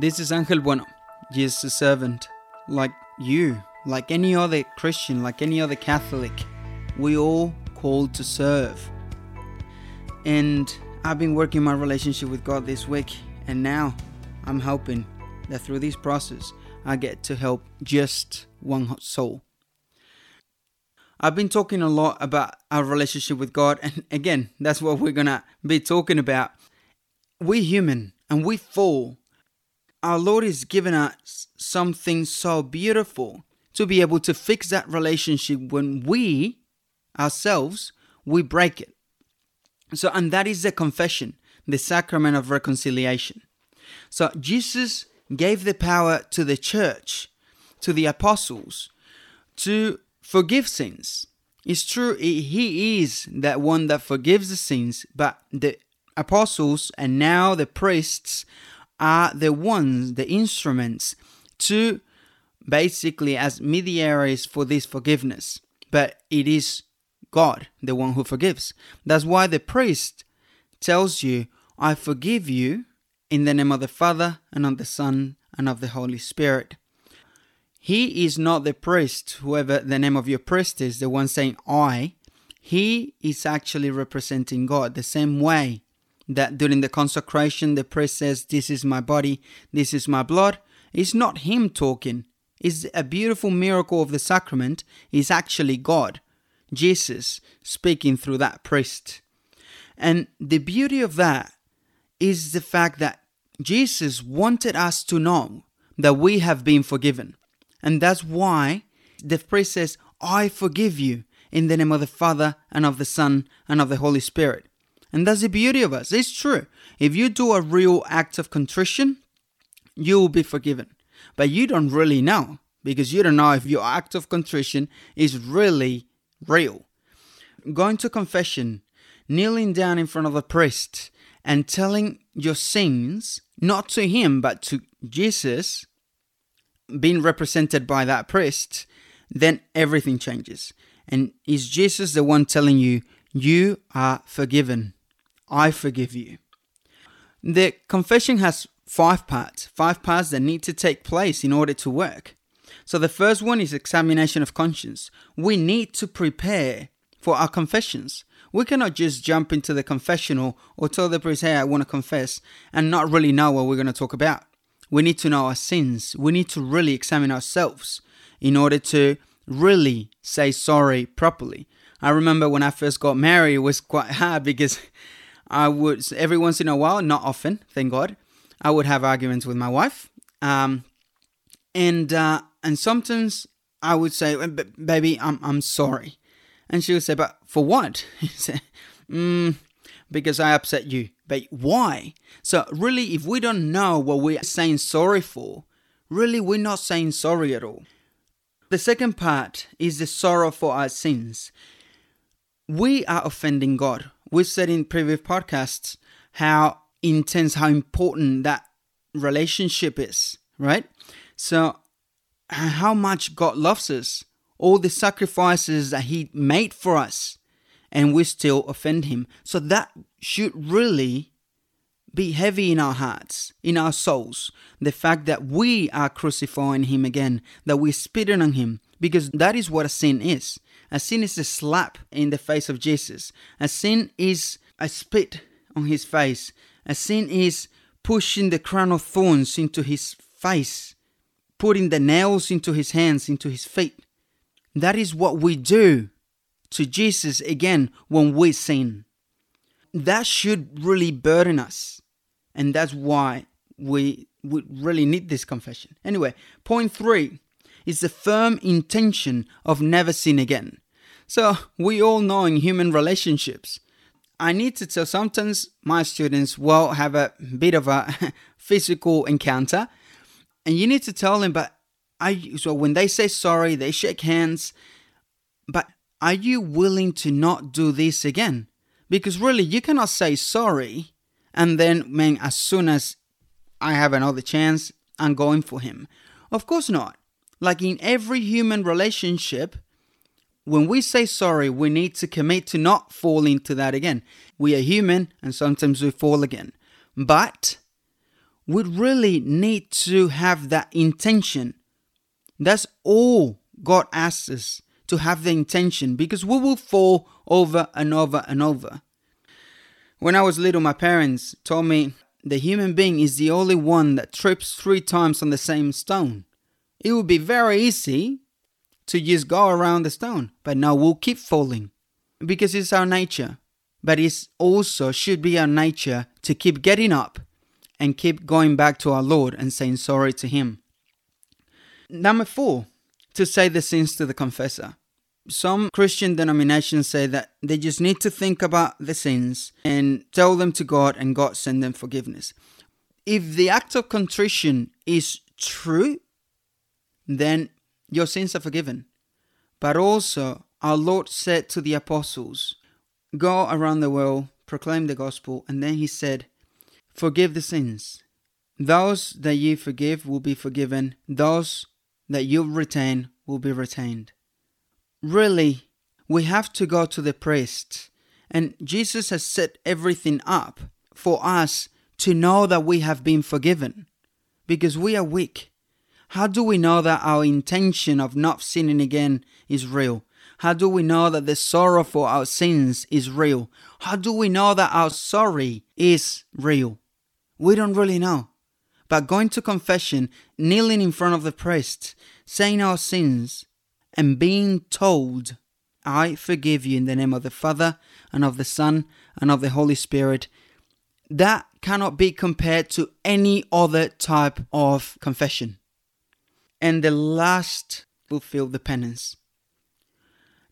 This is Angel Bueno, Jesus' servant. Like you, like any other Christian, like any other Catholic, we all called to serve. And I've been working my relationship with God this week, and now I'm hoping that through this process, I get to help just one soul. I've been talking a lot about our relationship with God, and again, that's what we're gonna be talking about. We're human and we fall. Our Lord has given us something so beautiful to be able to fix that relationship when we ourselves we break it. So, and that is the confession, the sacrament of reconciliation. So, Jesus gave the power to the church, to the apostles, to forgive sins. It's true, he is that one that forgives the sins, but the apostles and now the priests are the ones, the instruments to basically as mediaries for this forgiveness. But it is God, the one who forgives. That's why the priest tells you, I forgive you in the name of the Father and of the Son and of the Holy Spirit. He is not the priest, whoever the name of your priest is, the one saying I. He is actually representing God the same way that during the consecration the priest says, This is my body, this is my blood. It's not him talking. It's a beautiful miracle of the sacrament. It's actually God, Jesus, speaking through that priest. And the beauty of that is the fact that Jesus wanted us to know that we have been forgiven. And that's why the priest says, I forgive you in the name of the Father and of the Son and of the Holy Spirit. And that's the beauty of us. It's true. If you do a real act of contrition, you will be forgiven. But you don't really know because you don't know if your act of contrition is really real. Going to confession, kneeling down in front of a priest, and telling your sins, not to him, but to Jesus, being represented by that priest, then everything changes. And is Jesus the one telling you, you are forgiven? I forgive you. The confession has five parts, five parts that need to take place in order to work. So the first one is examination of conscience. We need to prepare for our confessions. We cannot just jump into the confessional or tell the priest, hey, I want to confess, and not really know what we're going to talk about. We need to know our sins. We need to really examine ourselves in order to really say sorry properly. I remember when I first got married, it was quite hard because I would, every once in a while, not often, thank God, I would have arguments with my wife. Um, and, uh, and sometimes I would say, baby, I'm, I'm sorry. And she would say, but for what? mm, because I upset you. But why? So, really, if we don't know what we're saying sorry for, really, we're not saying sorry at all. The second part is the sorrow for our sins. We are offending God. We've said in previous podcasts how intense, how important that relationship is, right? So, how much God loves us, all the sacrifices that He made for us and we still offend him. So that should really be heavy in our hearts, in our souls. The fact that we are crucifying him again, that we're spitting on him, because that is what a sin is. A sin is a slap in the face of Jesus. A sin is a spit on his face. A sin is pushing the crown of thorns into his face, putting the nails into his hands, into his feet. That is what we do to Jesus again when we sin. That should really burden us. And that's why we, we really need this confession. Anyway, point three is the firm intention of never sin again. So, we all know in human relationships, I need to tell sometimes my students will have a bit of a physical encounter, and you need to tell them, but I so when they say sorry, they shake hands, but are you willing to not do this again? Because really, you cannot say sorry and then, man, as soon as I have another chance, I'm going for him. Of course not. Like in every human relationship, when we say sorry, we need to commit to not fall into that again. We are human and sometimes we fall again. But we really need to have that intention. That's all God asks us to have the intention because we will fall over and over and over. When I was little, my parents told me the human being is the only one that trips three times on the same stone. It would be very easy to just go around the stone, but no, we'll keep falling because it's our nature. But it also should be our nature to keep getting up and keep going back to our Lord and saying sorry to Him. Number four, to say the sins to the confessor. Some Christian denominations say that they just need to think about the sins and tell them to God and God send them forgiveness. If the act of contrition is true, then your sins are forgiven. But also, our Lord said to the apostles, Go around the world, proclaim the gospel, and then He said, Forgive the sins. Those that you forgive will be forgiven, those that you retain will be retained. Really, we have to go to the priest, and Jesus has set everything up for us to know that we have been forgiven because we are weak. How do we know that our intention of not sinning again is real? How do we know that the sorrow for our sins is real? How do we know that our sorry is real? We don't really know. But going to confession, kneeling in front of the priest, saying our sins, and being told, I forgive you in the name of the Father, and of the Son, and of the Holy Spirit, that cannot be compared to any other type of confession. And the last fulfill the penance.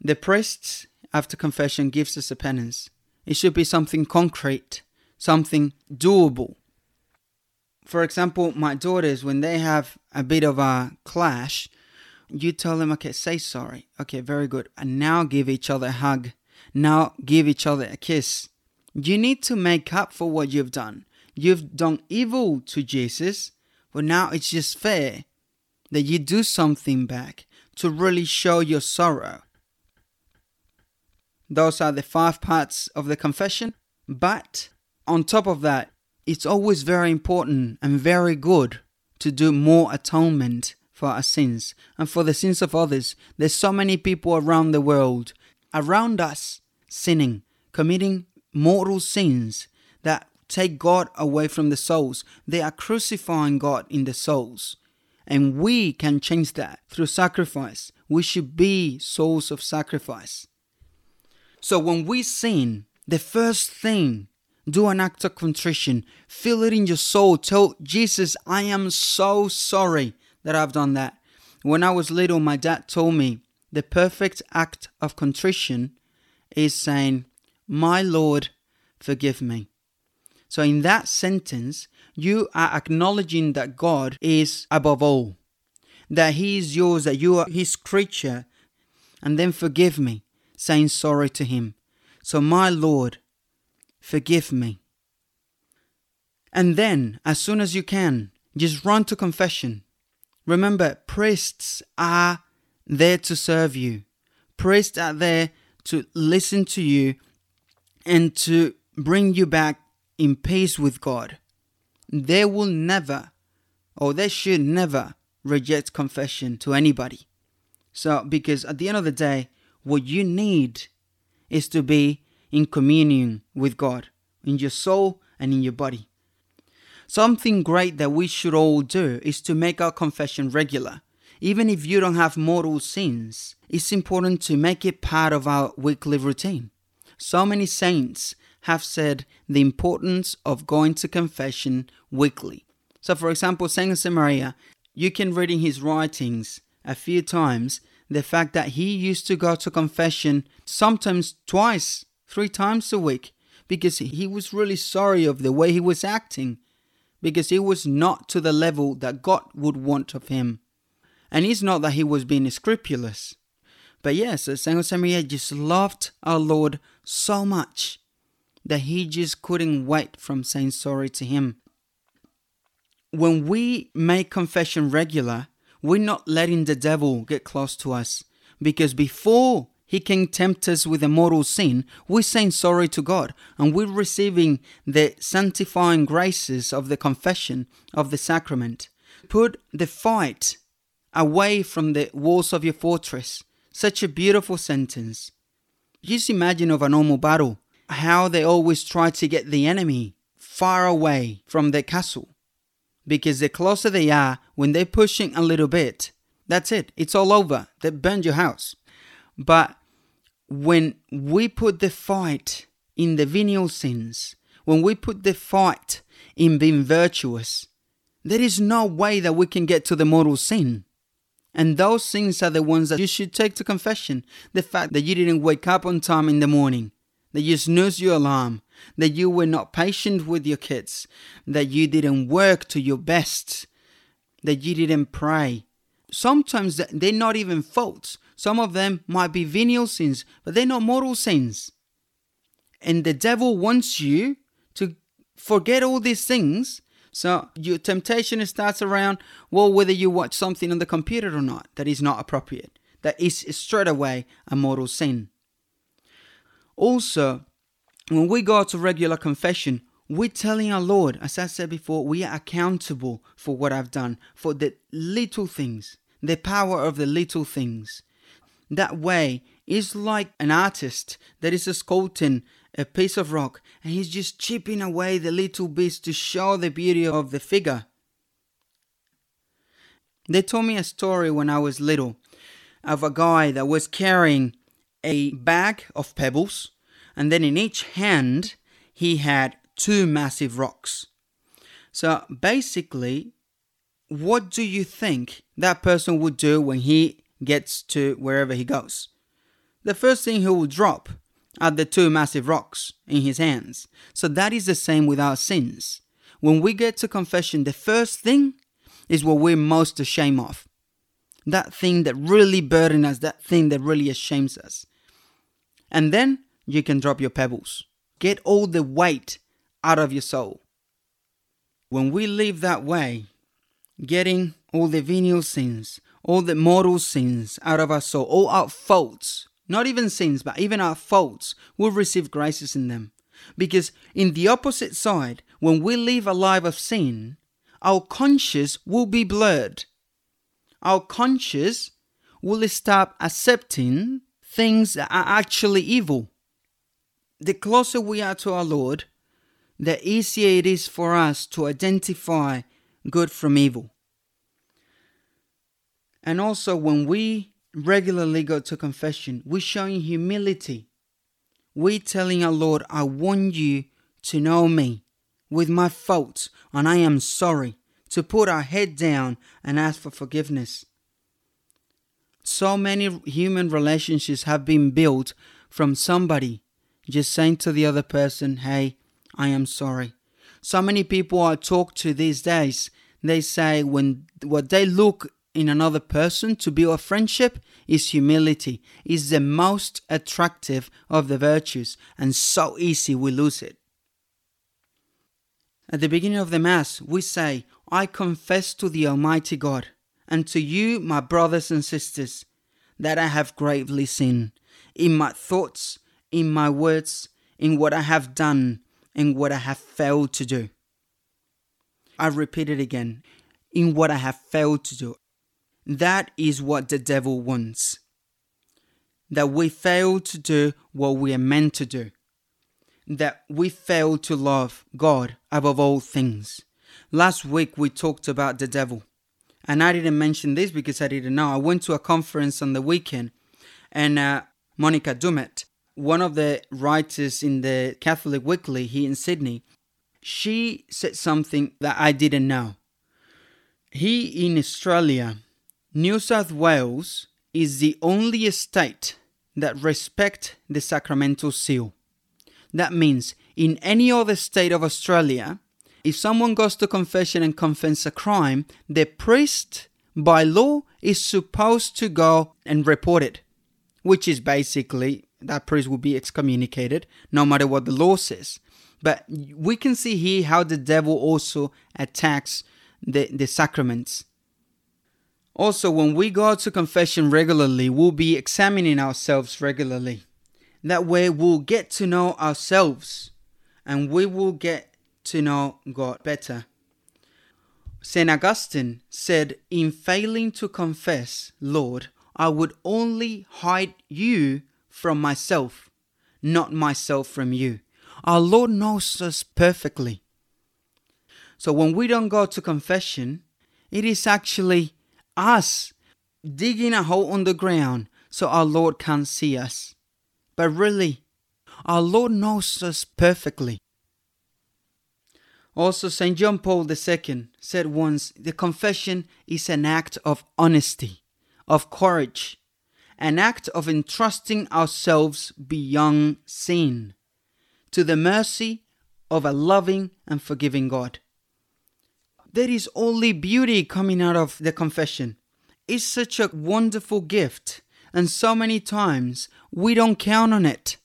The priest, after confession, gives us a penance. It should be something concrete, something doable. For example, my daughters, when they have a bit of a clash, you tell them, okay, say sorry. Okay, very good. And now give each other a hug. Now give each other a kiss. You need to make up for what you've done. You've done evil to Jesus, but now it's just fair that you do something back to really show your sorrow. Those are the five parts of the confession. But on top of that, it's always very important and very good to do more atonement for our sins and for the sins of others. There's so many people around the world, around us, sinning, committing mortal sins that take God away from the souls. They are crucifying God in the souls. And we can change that through sacrifice. We should be souls of sacrifice. So when we sin, the first thing, do an act of contrition. Feel it in your soul. Tell Jesus, I am so sorry that I've done that. When I was little, my dad told me the perfect act of contrition is saying, My Lord, forgive me. So, in that sentence, you are acknowledging that God is above all, that He is yours, that you are His creature, and then forgive me, saying sorry to Him. So, my Lord, forgive me. And then, as soon as you can, just run to confession. Remember, priests are there to serve you. Priests are there to listen to you and to bring you back in peace with God they will never, or they should never, reject confession to anybody. So, because at the end of the day, what you need is to be in communion with God, in your soul and in your body. Something great that we should all do is to make our confession regular. Even if you don't have mortal sins, it's important to make it part of our weekly routine. So many saints have said the importance of going to confession weekly. So, for example, Saint Josemaria, you can read in his writings a few times the fact that he used to go to confession sometimes twice, three times a week, because he was really sorry of the way he was acting, because he was not to the level that God would want of him. And it's not that he was being scrupulous. But yes, Saint Josemaria just loved our Lord so much that he just couldn't wait from saying sorry to him. When we make confession regular, we're not letting the devil get close to us because before he can tempt us with a mortal sin, we're saying sorry to God and we're receiving the sanctifying graces of the confession of the sacrament. Put the fight away from the walls of your fortress. Such a beautiful sentence. Just imagine of a normal battle, how they always try to get the enemy far away from their castle. Because the closer they are, when they're pushing a little bit, that's it. It's all over. They burned your house. But when we put the fight in the venial sins, when we put the fight in being virtuous, there is no way that we can get to the mortal sin. And those things are the ones that you should take to confession. The fact that you didn't wake up on time in the morning, that you snooze your alarm, that you were not patient with your kids, that you didn't work to your best, that you didn't pray. Sometimes they're not even faults. Some of them might be venial sins, but they're not mortal sins. And the devil wants you to forget all these things so your temptation starts around, well, whether you watch something on the computer or not that is not appropriate. That is straight away a mortal sin. Also, when we go to regular confession, we're telling our Lord, as I said before, we are accountable for what I've done, for the little things, the power of the little things. That way is like an artist that is sculpting a piece of rock and he's just chipping away the little bits to show the beauty of the figure. They told me a story when I was little of a guy that was carrying a bag of pebbles and then in each hand he had two massive rocks. So basically, what do you think that person would do when he gets to wherever he goes? The first thing he will drop are the two massive rocks in his hands. So that is the same with our sins. When we get to confession, the first thing is what we're most ashamed of. That thing that really burdens us, that thing that really ashames us. And then you can drop your pebbles. Get all the weight out of your soul. When we live that way, getting all the venial sins, all the mortal sins out of our soul, all our faults, not even sins, but even our faults, will receive graces in them. Because in the opposite side, when we live a life of sin, our conscience will be blurred. Our conscience will stop accepting things that are actually evil. The closer we are to our Lord, the easier it is for us to identify good from evil. And also, when we regularly go to confession, we're showing humility. We're telling our Lord, I want you to know me with my faults, and I am sorry, to put our head down and ask for forgiveness. So many human relationships have been built from somebody just saying to the other person, Hey, I am sorry. So many people I talk to these days, they say when what they look in another person to build a friendship is humility is the most attractive of the virtues and so easy we lose it at the beginning of the mass we say i confess to the almighty god and to you my brothers and sisters that i have gravely sinned in my thoughts in my words in what i have done and what i have failed to do i repeat it again in what i have failed to do that is what the devil wants. That we fail to do what we are meant to do. That we fail to love God above all things. Last week we talked about the devil. And I didn't mention this because I didn't know. I went to a conference on the weekend and uh, Monica Doumit, one of the writers in the Catholic Weekly here in Sydney, she said something that I didn't know. He in Australia New South Wales is the only state that respect the sacramental seal. That means in any other state of Australia, if someone goes to confession and confesses a crime, the priest by law is supposed to go and report it, which is basically that priest will be excommunicated no matter what the law says. But we can see here how the devil also attacks the, the sacraments Also, when we go to confession regularly, we'll be examining ourselves regularly. That way, we'll get to know ourselves and we will get to know God better. St. Augustine said, In failing to confess, Lord, I would only hide you from myself, not myself from you. Our Lord knows us perfectly. So when we don't go to confession, it is actually us digging a hole on the ground so our Lord can't see us. But really, our Lord knows us perfectly. Also, St. John Paul II said once the confession is an act of honesty, of courage, an act of entrusting ourselves beyond sin to the mercy of a loving and forgiving God. There is only beauty coming out of the confession. It's such a wonderful gift, and so many times we don't count on it.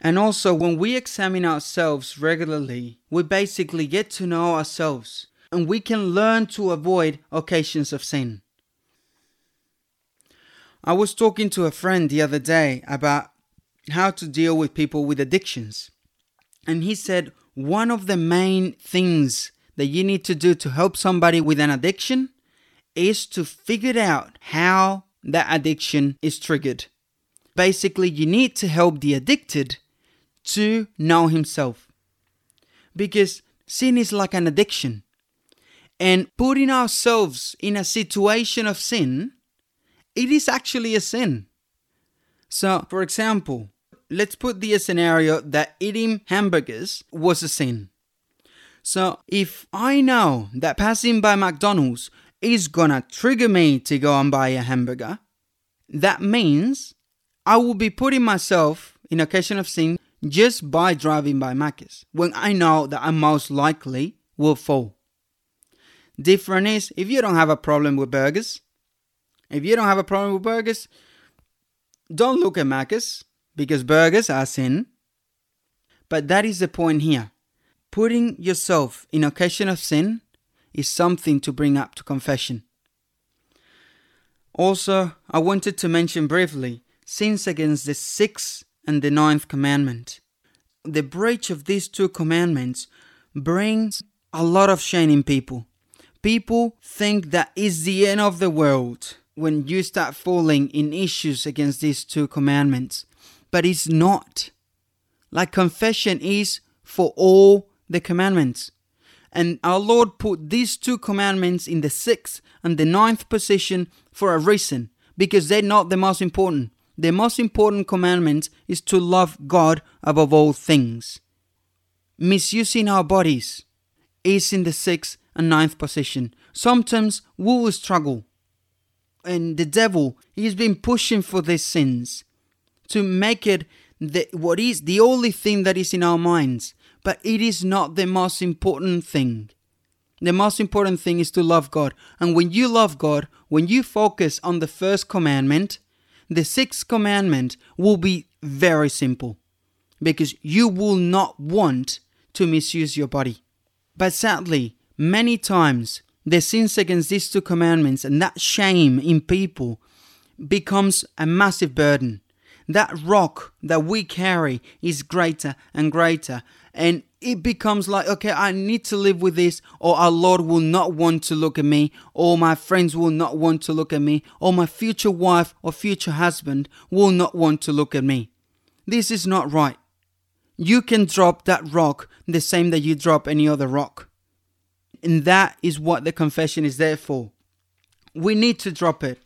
And also, when we examine ourselves regularly, we basically get to know ourselves and we can learn to avoid occasions of sin. I was talking to a friend the other day about how to deal with people with addictions. And he said one of the main things that you need to do to help somebody with an addiction is to figure out how that addiction is triggered. Basically, you need to help the addicted to know himself. Because sin is like an addiction. And putting ourselves in a situation of sin, it is actually a sin. So, for example, let's put the scenario that eating hamburgers was a sin. So, if I know that passing by McDonald's is gonna trigger me to go and buy a hamburger, that means I will be putting myself in a occasion of sin just by driving by Macca's when I know that I most likely will fall. Different is if you don't have a problem with burgers, if you don't have a problem with burgers, don't look at Macca's because burgers are sin. But that is the point here. Putting yourself in occasion of sin is something to bring up to confession. Also, I wanted to mention briefly sins against the sixth and the ninth commandment. The breach of these two commandments brings a lot of shame in people. People think that is the end of the world when you start falling in issues against these two commandments, but it's not. Like confession is for all the commandments. And our Lord put these two commandments in the sixth and the ninth position for a reason, because they're not the most important the most important commandment is to love God above all things. Misusing our bodies is in the sixth and ninth position. Sometimes we will struggle. And the devil, he's been pushing for these sins to make it the, what is the only thing that is in our minds. But it is not the most important thing. The most important thing is to love God. And when you love God, when you focus on the first commandment, the sixth commandment will be very simple because you will not want to misuse your body. But sadly, many times the sins against these two commandments and that shame in people becomes a massive burden. That rock that we carry is greater and greater, and it becomes like, okay, I need to live with this, or our Lord will not want to look at me, or my friends will not want to look at me, or my future wife or future husband will not want to look at me. This is not right. You can drop that rock the same that you drop any other rock. And that is what the confession is there for. We need to drop it.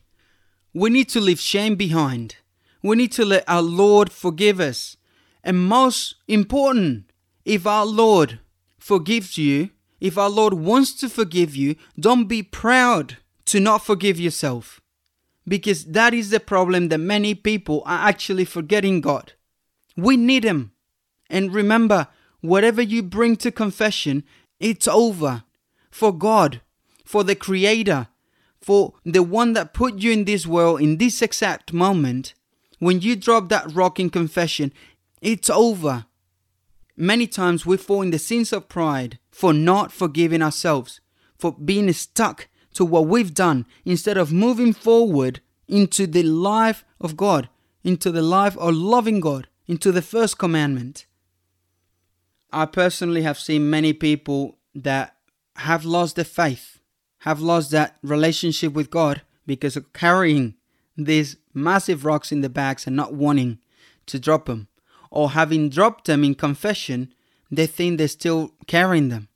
We need to leave shame behind. We need to let our Lord forgive us. And most important, if our Lord forgives you, if our Lord wants to forgive you, don't be proud to not forgive yourself. Because that is the problem that many people are actually forgetting God. We need Him. And remember, whatever you bring to confession, it's over. For God, for the Creator, for the one that put you in this world in this exact moment, when you drop that rock in confession, it's over. Many times we fall in the sins of pride for not forgiving ourselves, for being stuck to what we've done instead of moving forward into the life of God, into the life of loving God, into the first commandment. I personally have seen many people that have lost their faith, have lost that relationship with God because of carrying these massive rocks in the bags and not wanting to drop them. Or having dropped them in confession, they think they're still carrying them.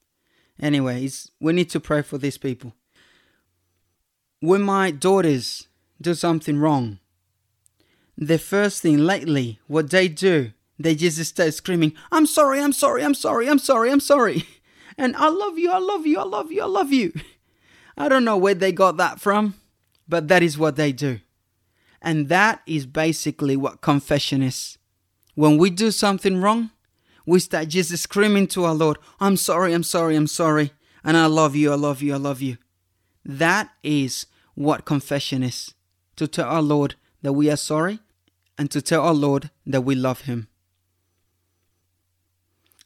Anyways, we need to pray for these people. When my daughters do something wrong, the first thing lately, what they do they just start screaming, I'm sorry, I'm sorry, I'm sorry, I'm sorry, I'm sorry. And I love you, I love you, I love you, I love you. I don't know where they got that from, but that is what they do. And that is basically what confession is. When we do something wrong, we start just screaming to our Lord, I'm sorry, I'm sorry, I'm sorry. And I love you, I love you, I love you. That is what confession is to tell our Lord that we are sorry and to tell our Lord that we love Him.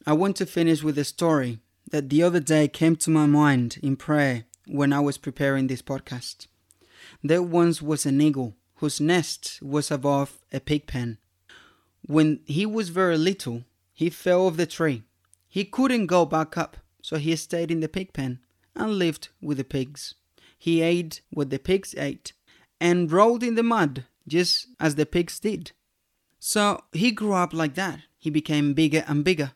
I want to finish with a story that the other day came to my mind in prayer when I was preparing this podcast. There once was an eagle whose nest was above a pig pen. When he was very little, he fell off the tree. He couldn't go back up, so he stayed in the pig pen and lived with the pigs. He ate what the pigs ate and rolled in the mud just as the pigs did. So he grew up like that. He became bigger and bigger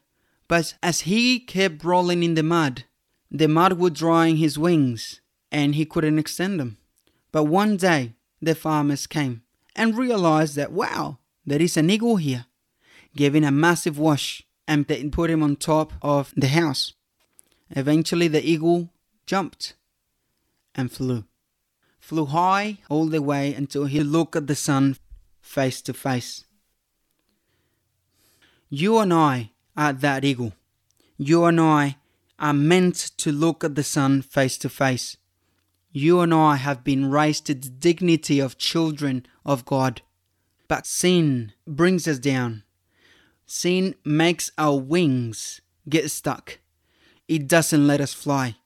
but as he kept rolling in the mud, the mud would dry in his wings and he couldn't extend them. But one day, the farmers came and realized that, wow, there is an eagle here, giving a massive wash and put him on top of the house. Eventually, the eagle jumped and flew. Flew high all the way until he looked at the sun face to face. You and I are that eagle. You and I are meant to look at the sun face to face. You and I have been raised to the dignity of children of God. But sin brings us down. Sin makes our wings get stuck. It doesn't let us fly.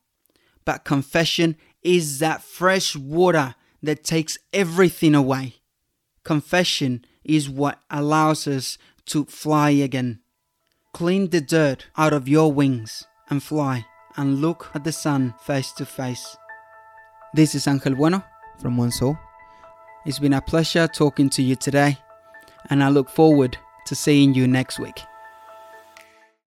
But confession is that fresh water that takes everything away. Confession is what allows us to fly again. Clean the dirt out of your wings and fly and look at the sun face to face. This is Angel Bueno from One Soul. It's been a pleasure talking to you today, and I look forward to seeing you next week.